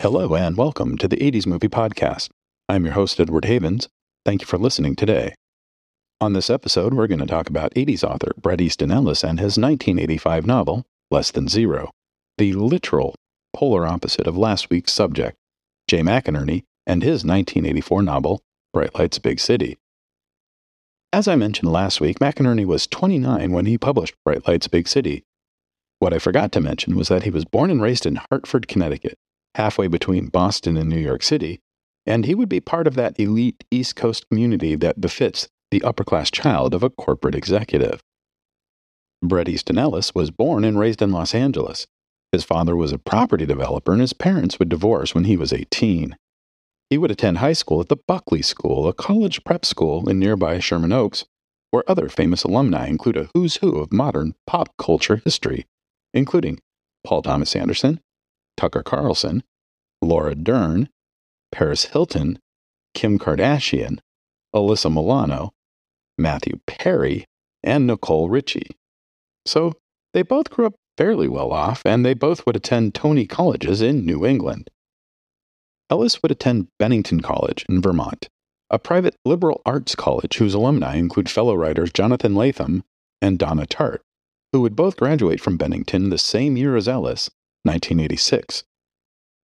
Hello, and welcome to the 80s Movie Podcast. I'm your host, Edward Havens. Thank you for listening today. On this episode, we're going to talk about 80s author Bret Easton Ellis and his 1985 novel, Less Than Zero, the literal polar opposite of last week's subject, Jay McInerney, and his 1984 novel, Bright Lights Big City. As I mentioned last week, McInerney was 29 when he published Bright Lights Big City. What I forgot to mention was that he was born and raised in Hartford, Connecticut, halfway between Boston and New York City, and he would be part of that elite East Coast community that befits the upper class child of a corporate executive. Bret Easton Ellis was born and raised in Los Angeles. His father was a property developer, and his parents would divorce when he was 18. He would attend high school at the Buckley School, a college prep school in nearby Sherman Oaks, where other famous alumni include a who's who of modern pop culture history, including Paul Thomas Anderson, Tucker Carlson, Laura Dern, Paris Hilton, Kim Kardashian, Alyssa Milano, Matthew Perry, and Nicole Richie. So they both grew up fairly well off, and they both would attend Tony colleges in New England. Ellis would attend Bennington College in Vermont, a private liberal arts college whose alumni include fellow writers Jonathan Lethem and Donna Tartt, who would both graduate from Bennington the same year as Ellis, 1986.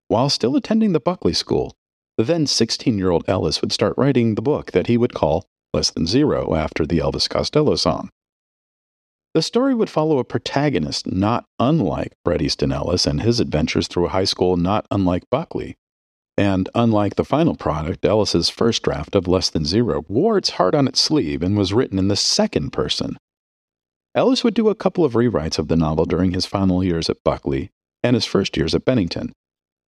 While still attending the Buckley School, the then 16 year old Ellis would start writing the book that he would call Less Than Zero after the Elvis Costello song. The story would follow a protagonist not unlike Bret Easton Ellis and his adventures through high school not unlike Buckley, and unlike the final product, Ellis's first draft of Less Than Zero wore its heart on its sleeve and was written in the second person. Ellis would do a couple of rewrites of the novel during his final years at Buckley and his first years at Bennington,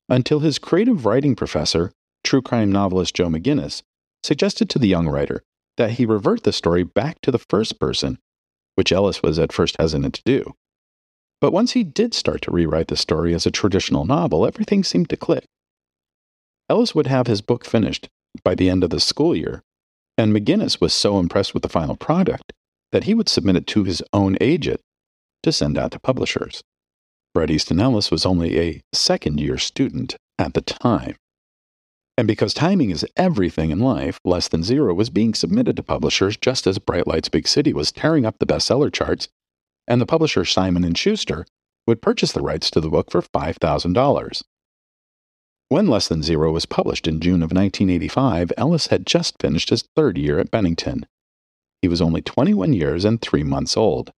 until his creative writing professor, true crime novelist Joe McGinniss, suggested to the young writer that he revert the story back to the first person, which Ellis was at first hesitant to do. But once he did start to rewrite the story as a traditional novel, everything seemed to click. Ellis would have his book finished by the end of the school year, and McGinniss was so impressed with the final product that he would submit it to his own agent to send out to publishers. Bret Easton Ellis was only a second year student at the time. And because timing is everything in life, Less Than Zero was being submitted to publishers just as Bright Lights Big City was tearing up the bestseller charts, and the publisher Simon & Schuster would purchase the rights to the book for $5,000. When Less Than Zero was published in June of 1985, Ellis had just finished his third year at Bennington. He was only 21 years and three months old.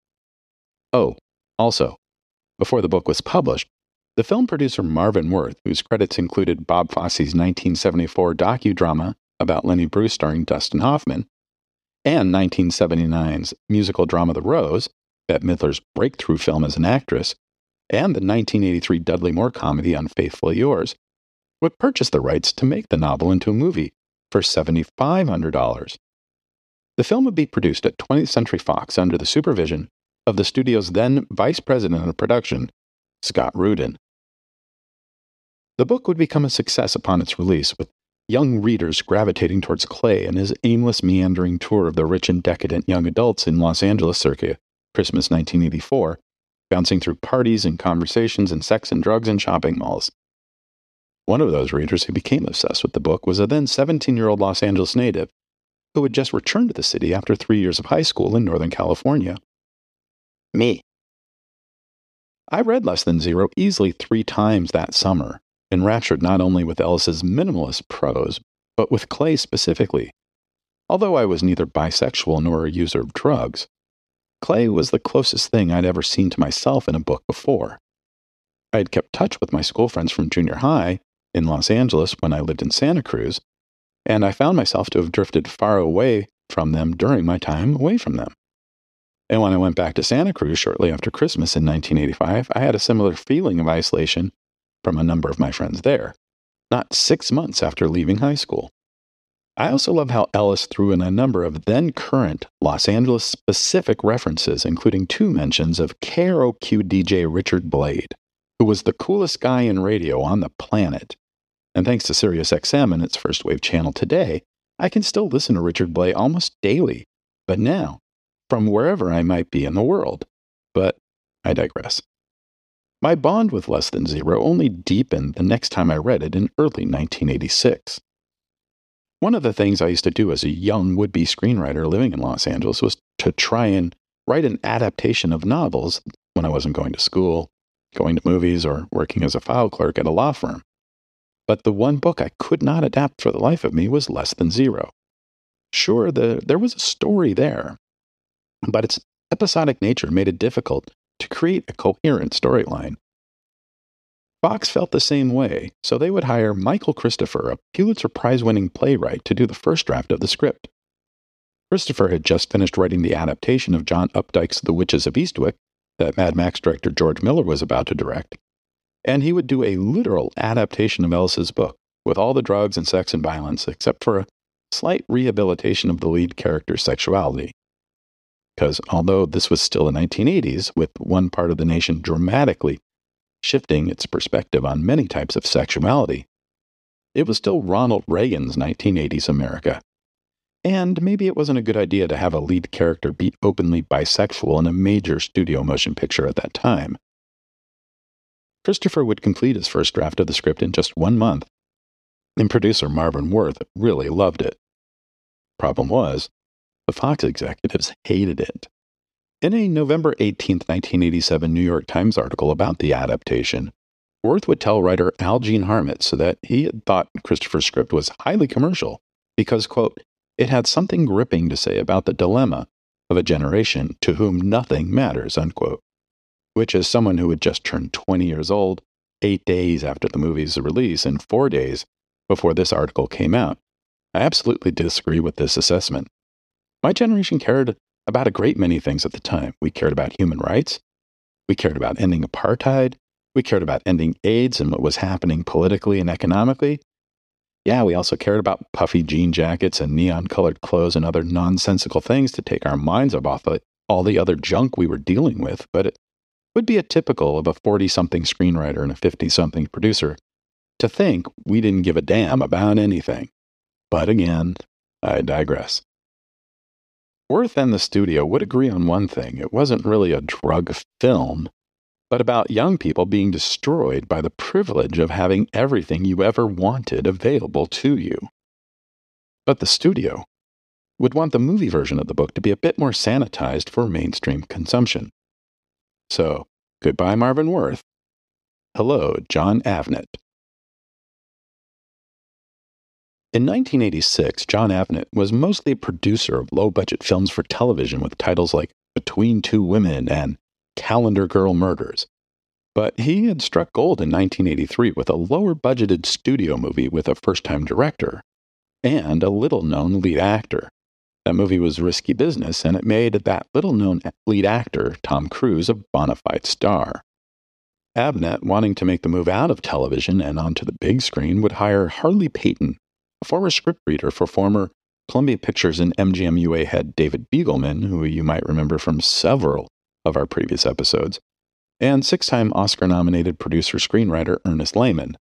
Oh, also, before the book was published, the film producer Marvin Worth, whose credits included Bob Fosse's 1974 docudrama about Lenny Bruce starring Dustin Hoffman, and 1979's musical drama The Rose, Bette Midler's breakthrough film as an actress, and the 1983 Dudley Moore comedy Unfaithfully Yours, would purchase the rights to make the novel into a movie for $7,500. The film would be produced at 20th Century Fox under the supervision of the studio's then vice president of production, Scott Rudin. The book would become a success upon its release, with young readers gravitating towards Clay and his aimless, meandering tour of the rich and decadent young adults in Los Angeles circa Christmas 1984, bouncing through parties and conversations and sex and drugs and shopping malls. One of those readers who became obsessed with the book was a then 17 year old Los Angeles native who had just returned to the city after three years of high school in Northern California. Me. I read Less Than Zero easily three times that summer, enraptured not only with Ellis's minimalist prose, but with Clay specifically. Although I was neither bisexual nor a user of drugs, Clay was the closest thing I'd ever seen to myself in a book before. I had kept touch with my school friends from junior high, in Los Angeles when I lived in Santa Cruz, and I found myself to have drifted far away from them during my time away from them. And when I went back to Santa Cruz shortly after Christmas in 1985, I had a similar feeling of isolation from a number of my friends there, not six months after leaving high school. I also love how Ellis threw in a number of then current Los Angeles specific references, including two mentions of KROQ DJ Richard Blade, who was the coolest guy in radio on the planet. And thanks to SiriusXM and its first wave channel today, I can still listen to Richard Blade almost daily, but now, from wherever I might be in the world. But I digress. My bond with Less Than Zero only deepened the next time I read it in early 1986. One of the things I used to do as a young would be screenwriter living in Los Angeles was to try and write an adaptation of novels when I wasn't going to school, going to movies, or working as a file clerk at a law firm. But the one book I could not adapt for the life of me was Less Than Zero. Sure, the, there was a story there, but its episodic nature made it difficult to create a coherent storyline. Fox felt the same way, so they would hire Michael Christopher, a Pulitzer Prize winning playwright, to do the first draft of the script. Christopher had just finished writing the adaptation of John Updike's The Witches of Eastwick that Mad Max director George Miller was about to direct, and he would do a literal adaptation of Ellis's book, with all the drugs and sex and violence, except for a slight rehabilitation of the lead character's sexuality. Because although this was still the 1980s, with one part of the nation dramatically shifting its perspective on many types of sexuality. It was still Ronald Reagan's 1980s America. And maybe it wasn't a good idea to have a lead character be openly bisexual in a major studio motion picture at that time. Christopher would complete his first draft of the script in just one month, and producer Marvin Worth really loved it. Problem was, the Fox executives hated it. In a November 18, 1987 New York Times article about the adaptation, Worth would tell writer Aljean Harmetz that he had thought Christopher's script was highly commercial because, quote, it had something gripping to say about the dilemma of a generation to whom nothing matters, unquote. Which, as someone who had just turned 20 years old, eight days after the movie's release and four days before this article came out, I absolutely disagree with this assessment. My generation cared about a great many things at the time. We cared about human rights. We cared about ending apartheid. We cared about ending AIDS and what was happening politically and economically. Yeah, we also cared about puffy jean jackets and neon colored clothes and other nonsensical things to take our minds off all the other junk we were dealing with, but it would be a typical of a 40 something screenwriter and a 50 something producer to think we didn't give a damn about anything. But again, I digress. Worth and the studio would agree on one thing it wasn't really a drug film, but about young people being destroyed by the privilege of having everything you ever wanted available to you. But the studio would want the movie version of the book to be a bit more sanitized for mainstream consumption. So, goodbye, Marvin Worth. Hello, Jon Avnet. In 1986, Jon Avnet was mostly a producer of low budget films for television with titles like Between Two Women and Calendar Girl Murders. But he had struck gold in 1983 with a lower budgeted studio movie with a first time director and a little known lead actor. That movie was risky business, and it made that little known lead actor, Tom Cruise, a bona fide star. Avnet, wanting to make the move out of television and onto the big screen, would hire Harley Peyton a former scriptreader for former Columbia Pictures and MGM UA head David Begelman, who you might remember from several of our previous episodes, and six time Oscar nominated producer screenwriter Ernest Lehman.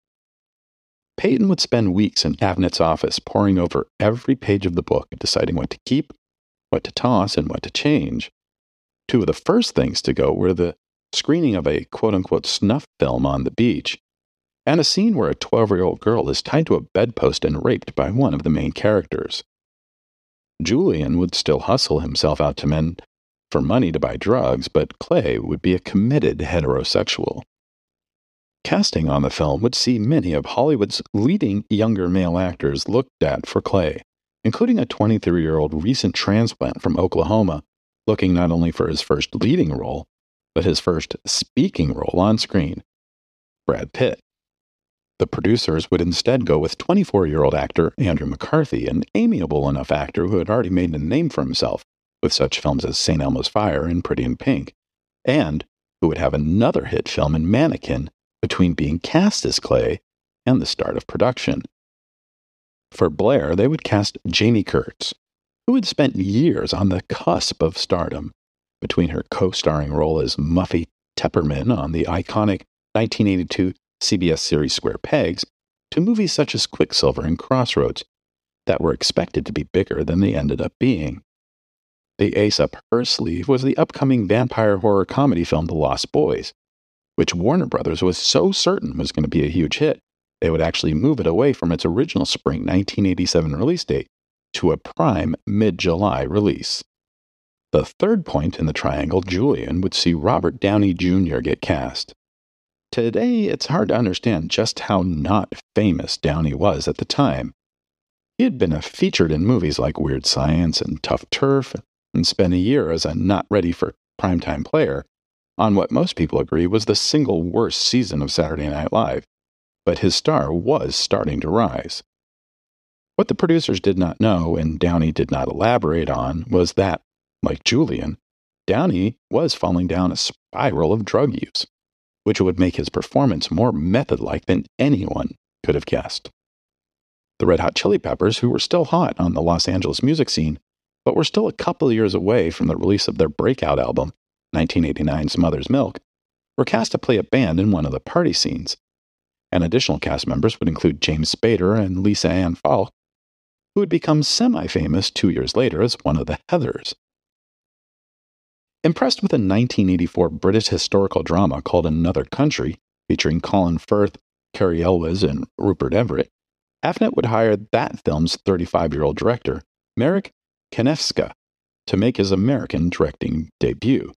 Peyton would spend weeks in Avnet's office poring over every page of the book, deciding what to keep, what to toss, and what to change. Two of the first things to go were the screening of a quote unquote snuff film on the beach and a scene where a 12 year old girl is tied to a bedpost and raped by one of the main characters. Julian would still hustle himself out to men for money to buy drugs, but Clay would be a committed heterosexual. Casting on the film would see many of Hollywood's leading younger male actors looked at for Clay, including a 23 year old recent transplant from Oklahoma, looking not only for his first leading role, but his first speaking role on screen Brad Pitt. The producers would instead go with 24 year old actor Andrew McCarthy, an amiable enough actor who had already made a name for himself with such films as St. Elmo's Fire and Pretty in Pink, and who would have another hit film in Mannequin between being cast as Clay and the start of production. For Blair, they would cast Jami Gertz, who had spent years on the cusp of stardom between her co starring role as Muffy Tepperman on the iconic 1982 CBS series Square Pegs, to movies such as Quicksilver and Crossroads that were expected to be bigger than they ended up being. The ace up her sleeve was the upcoming vampire horror comedy film The Lost Boys, which Warner Brothers was so certain was going to be a huge hit, they would actually move it away from its original spring 1987 release date to a prime mid July release. The third point in the triangle, Julian, would see Robert Downey Jr. get cast. Today, it's hard to understand just how not famous Downey was at the time. He had been featured in movies like Weird Science and Tough Turf, and spent a year as a not ready for primetime player on what most people agree was the single worst season of Saturday Night Live. But his star was starting to rise. What the producers did not know, and Downey did not elaborate on, was that, like Julian, Downey was falling down a spiral of drug use which would make his performance more method like than anyone could have guessed. The Red Hot Chili Peppers, who were still hot on the Los Angeles music scene, but were still a couple of years away from the release of their breakout album, 1989's Mother's Milk, were cast to play a band in one of the party scenes. And additional cast members would include James Spader and Lisanne Falk, who would become semi famous two years later as one of the Heathers. Impressed with a 1984 British historical drama called Another Country, featuring Colin Firth, Cary Elwes, and Rupert Everett, Avnet would hire that film's 35 year old director, Marek Kanievska, to make his American directing debut.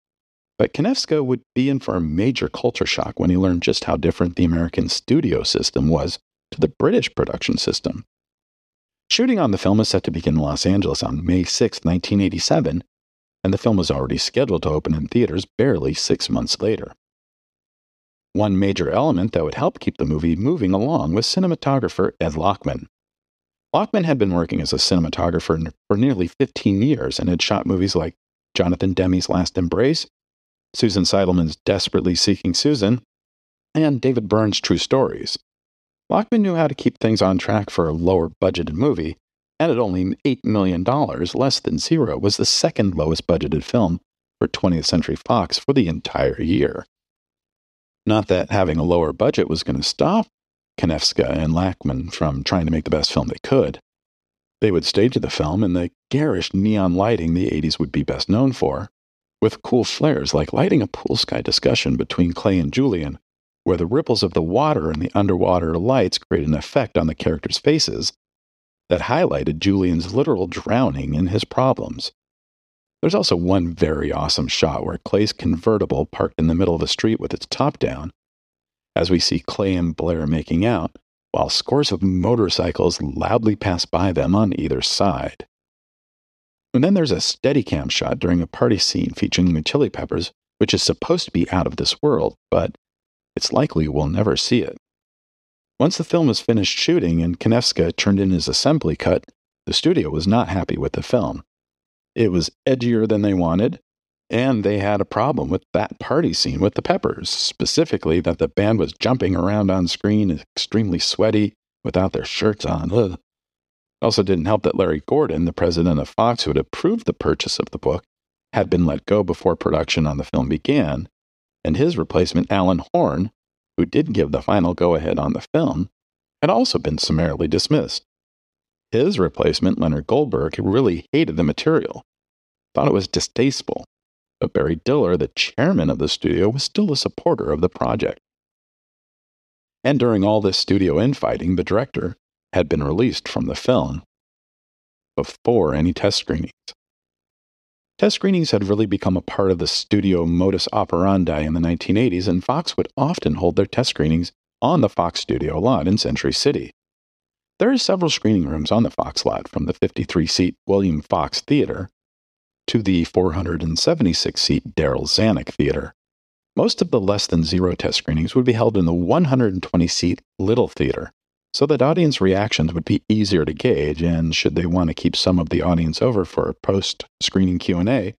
But Kanievska would be in for a major culture shock when he learned just how different the American studio system was to the British production system. Shooting on the film is set to begin in Los Angeles on May 6, 1987, and the film was already scheduled to open in theaters barely six months later. One major element that would help keep the movie moving along was cinematographer Ed Lachman. Lachman had been working as a cinematographer for nearly 15 years and had shot movies like Jonathan Demme's Last Embrace, Susan Seidelman's Desperately Seeking Susan, and David Byrne's True Stories. Lachman knew how to keep things on track for a lower budgeted movie, and at only $8 million, less than zero, was the second lowest budgeted film for 20th Century Fox for the entire year. Not that having a lower budget was going to stop Kanievska and Lachman from trying to make the best film they could. They would stage the film in the garish neon lighting the 80s would be best known for, with cool flares like lighting a pool sky discussion between Clay and Julian, where the ripples of the water and the underwater lights create an effect on the characters' faces that highlighted Julian's literal drowning in his problems. There's also one very awesome shot where Clay's convertible parked in the middle of the street with its top down, as we see Clay and Blair making out, while scores of motorcycles loudly pass by them on either side. And then there's a Steadicam shot during a party scene featuring the Chili Peppers, which is supposed to be out of this world, but it's likely we'll never see it. Once the film was finished shooting and Kanievska turned in his assembly cut, the studio was not happy with the film. It was edgier than they wanted, and they had a problem with that party scene with the Peppers, specifically that the band was jumping around on screen extremely sweaty without their shirts on. Ugh. Also didn't help that Larry Gordon, the president of Fox who had approved the purchase of the book, had been let go before production on the film began, and his replacement, Alan Horn, who did give the final go ahead on the film, had also been summarily dismissed. His replacement, Leonard Goldberg, really hated the material, thought it was distasteful, but Barry Diller, the chairman of the studio, was still a supporter of the project. And during all this studio infighting, the director had been released from the film before any test screenings. Test screenings had really become a part of the studio modus operandi in the 1980s, and Fox would often hold their test screenings on the Fox studio lot in Century City. There are several screening rooms on the Fox lot, from the 53 seat William Fox Theater to the 476 seat Darryl Zanuck Theater. Most of the less than zero test screenings would be held in the 120 seat Little Theater, so that audience reactions would be easier to gauge and should they want to keep some of the audience over for a post-screening Q&A,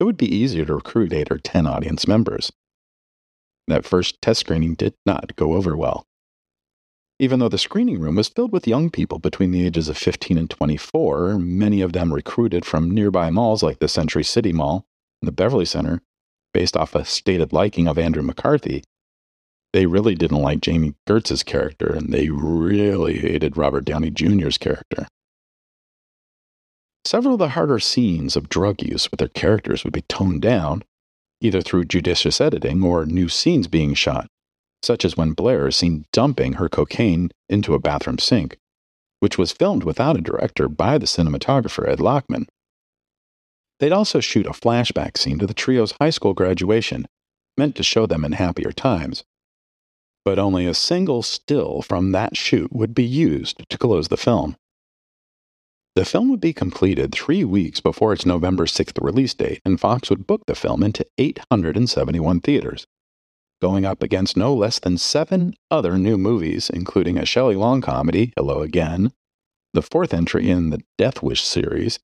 it would be easier to recruit 8 or 10 audience members. That first test screening did not go over well. Even though the screening room was filled with young people between the ages of 15 and 24, many of them recruited from nearby malls like the Century City Mall and the Beverly Center, based off a stated liking of Andrew McCarthy, they really didn't like Jami Gertz's character, and they really hated Robert Downey Jr.'s character. Several of the harder scenes of drug use with their characters would be toned down, either through judicious editing or new scenes being shot, such as when Blair is seen dumping her cocaine into a bathroom sink, which was filmed without a director by the cinematographer Ed Lachman. They'd also shoot a flashback scene to the trio's high school graduation, meant to show them in happier times. But only a single still from that shoot would be used to close the film. The film would be completed three weeks before its November 6th release date, and Fox would book the film into 871 theaters, going up against no less than seven other new movies, including a Shelley Long comedy, Hello Again, the fourth entry in the Death Wish series,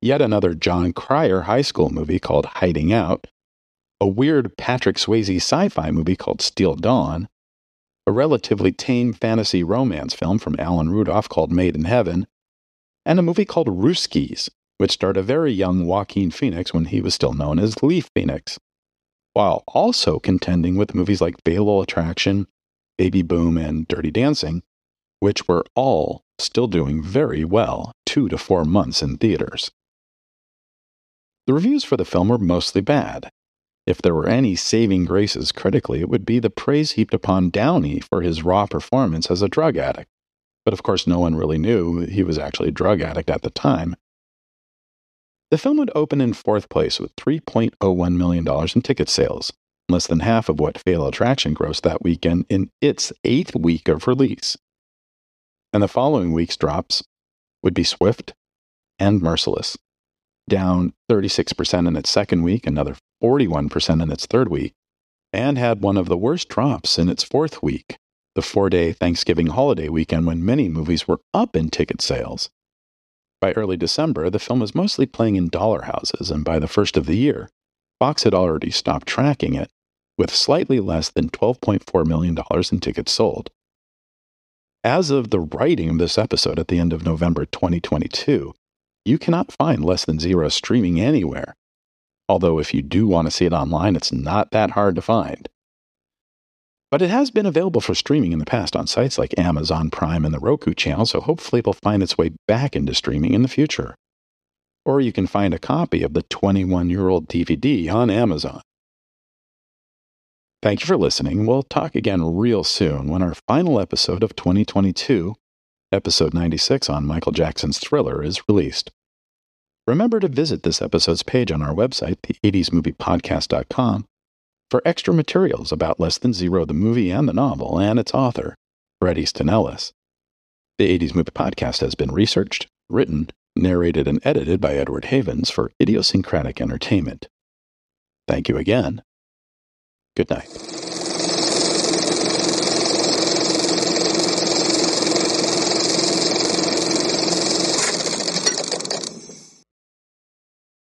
yet another Jon Cryer high school movie called Hiding Out, a weird Patrick Swayze sci fi movie called Steel Dawn, a relatively tame fantasy romance film from Alan Rudolph called Made in Heaven, and a movie called Russkies, which starred a very young Joaquin Phoenix when he was still known as Leaf Phoenix, while also contending with movies like Fatal Attraction, Baby Boom, and Dirty Dancing, which were all still doing very well two to four months in theaters. The reviews for the film were mostly bad. If there were any saving graces critically, it would be the praise heaped upon Downey for his raw performance as a drug addict but of course, no one really knew he was actually a drug addict at the time. The film would open in fourth place with $3.01 million in ticket sales, less than half of what Fatal Attraction grossed that weekend in its eighth week of release. And the following week's drops would be Swift and Merciless, down 36% in its second week, another 41% in its third week, and had one of the worst drops in its fourth week, the four day Thanksgiving holiday weekend when many movies were up in ticket sales. By early December, the film was mostly playing in dollar houses, and by the first of the year, Fox had already stopped tracking it, with slightly less than $12.4 million in tickets sold. As of the writing of this episode at the end of November 2022, you cannot find Less Than Zero streaming anywhere. Although, if you do want to see it online, it's not that hard to find. But it has been available for streaming in the past on sites like Amazon Prime and the Roku channel, so hopefully it'll find its way back into streaming in the future. Or you can find a copy of the 21 year old DVD on Amazon. Thank you for listening. We'll talk again real soon when our final episode of 2022, episode 96 on Michael Jackson's Thriller, is released. Remember to visit this episode's page on our website, the80smoviepodcast.com, for extra materials about Less Than Zero, the movie and the novel, and its author, Bret Easton Ellis. The 80s Movie Podcast has been researched, written, narrated, and edited by Edward Havens for idiosyncratic entertainment. Thank you again. Good night.